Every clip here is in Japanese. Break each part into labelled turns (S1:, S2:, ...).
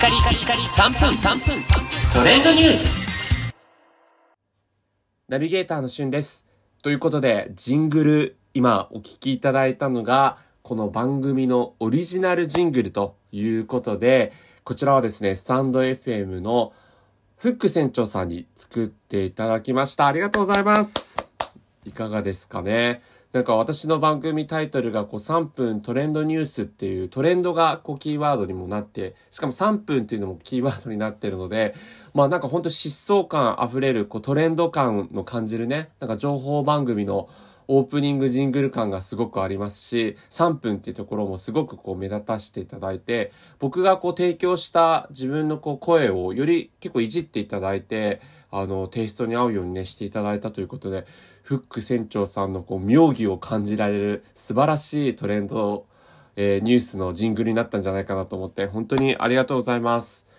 S1: カリカリカリ3分3分トレンドニュース
S2: ナビゲーターのしゅんです。ということで、ジングル、今お聞きいただいたのが、この番組のオリジナルジングルということで、こちらはですね、スタンド FM のフック船長さんに作っていただきました。ありがとうございます。いかがですかね。なんか私の番組タイトルがこう3分トレンドニュースっていうトレンドがこうキーワードにもなって、しかも3分っていうのもキーワードになってるので、まあなんかほんと疾走感あふれるこうトレンド感の感じるね、なんか情報番組のオープニングジングル感がすごくありますし、3分っていうところもすごくこう目立たせていただいて、僕がこう提供した自分のこう声をより結構いじっていただいて、あの、テイストに合うようにね、していただいたということで、フック船長さんのこう、妙義を感じられる素晴らしいトレンド、えーニュースのジングルになったんじゃないかなと思って、本当にありがとうございます。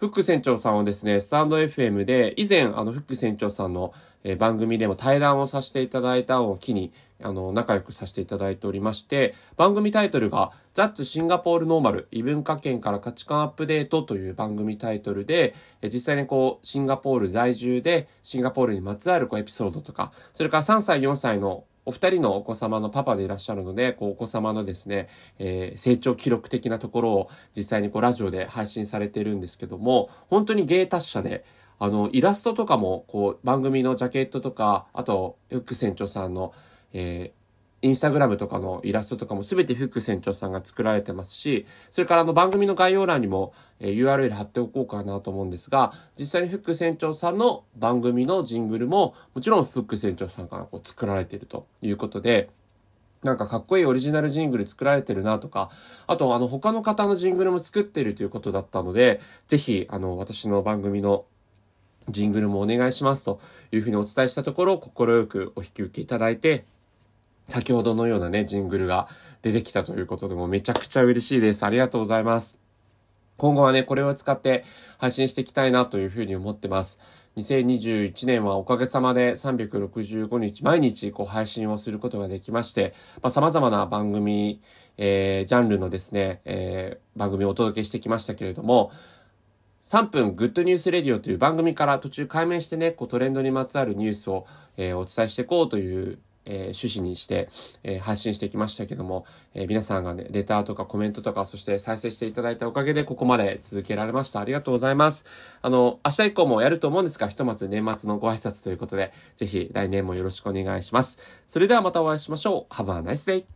S2: フック船長さんはですね、スタンド FM で、以前、あの、フック船長さんの、え番組でも対談をさせていただいたのを機に、あの、仲良くさせていただいておりまして、番組タイトルが、ザッツシンガポールノーマル、異文化圏から価値観アップデートという番組タイトルで、え実際にこう、シンガポール在住で、シンガポールにまつわるこうエピソードとか、それから3歳、4歳のお二人のお子様のパパでいらっしゃるので、こうお子様のですね、えー成長記録的なところを実際にこうラジオで配信されてるんですけども、本当に芸達者で、あの、イラストとかも、こう、番組のジャケットとか、あと、フック船長さんの、えーインスタグラムとかのイラストとかもすべてフック船長さんが作られてますし、それからあの番組の概要欄にも、URL 貼っておこうかなと思うんですが、実際にフック船長さんの番組のジングルも、もちろんフック船長さんからこう作られているということで、なんかかっこいいオリジナルジングル作られてるなとか、あとあの他の方のジングルも作ってるということだったので、ぜひあの私の番組のジングルもお願いしますというふうにお伝えしたところ、快くお引き受けいただいて、先ほどのようなね、ジングルが出てきたということでもめちゃくちゃ嬉しいです。ありがとうございます。今後はね、これを使って配信していきたいなというふうに思ってます。2021年はおかげさまで365日毎日こう配信をすることができまして、まあ、様々な番組、えー、ジャンルのですね、えー、番組をお届けしてきましたけれども、3分グッドニュースレディオという番組から途中改名してね、こうトレンドにまつわるニュースを、えーお伝えしていこうという、えー趣旨にして、えー発信してきましたけども、えー皆さんがね、レターとかコメントとか、そして再生していただいたおかげでここまで続けられました。ありがとうございます。あの、明日以降もやると思うんですが、ひとまず年末のご挨拶ということで、ぜひ来年もよろしくお願いします。それではまたお会いしましょう。Have a nice day!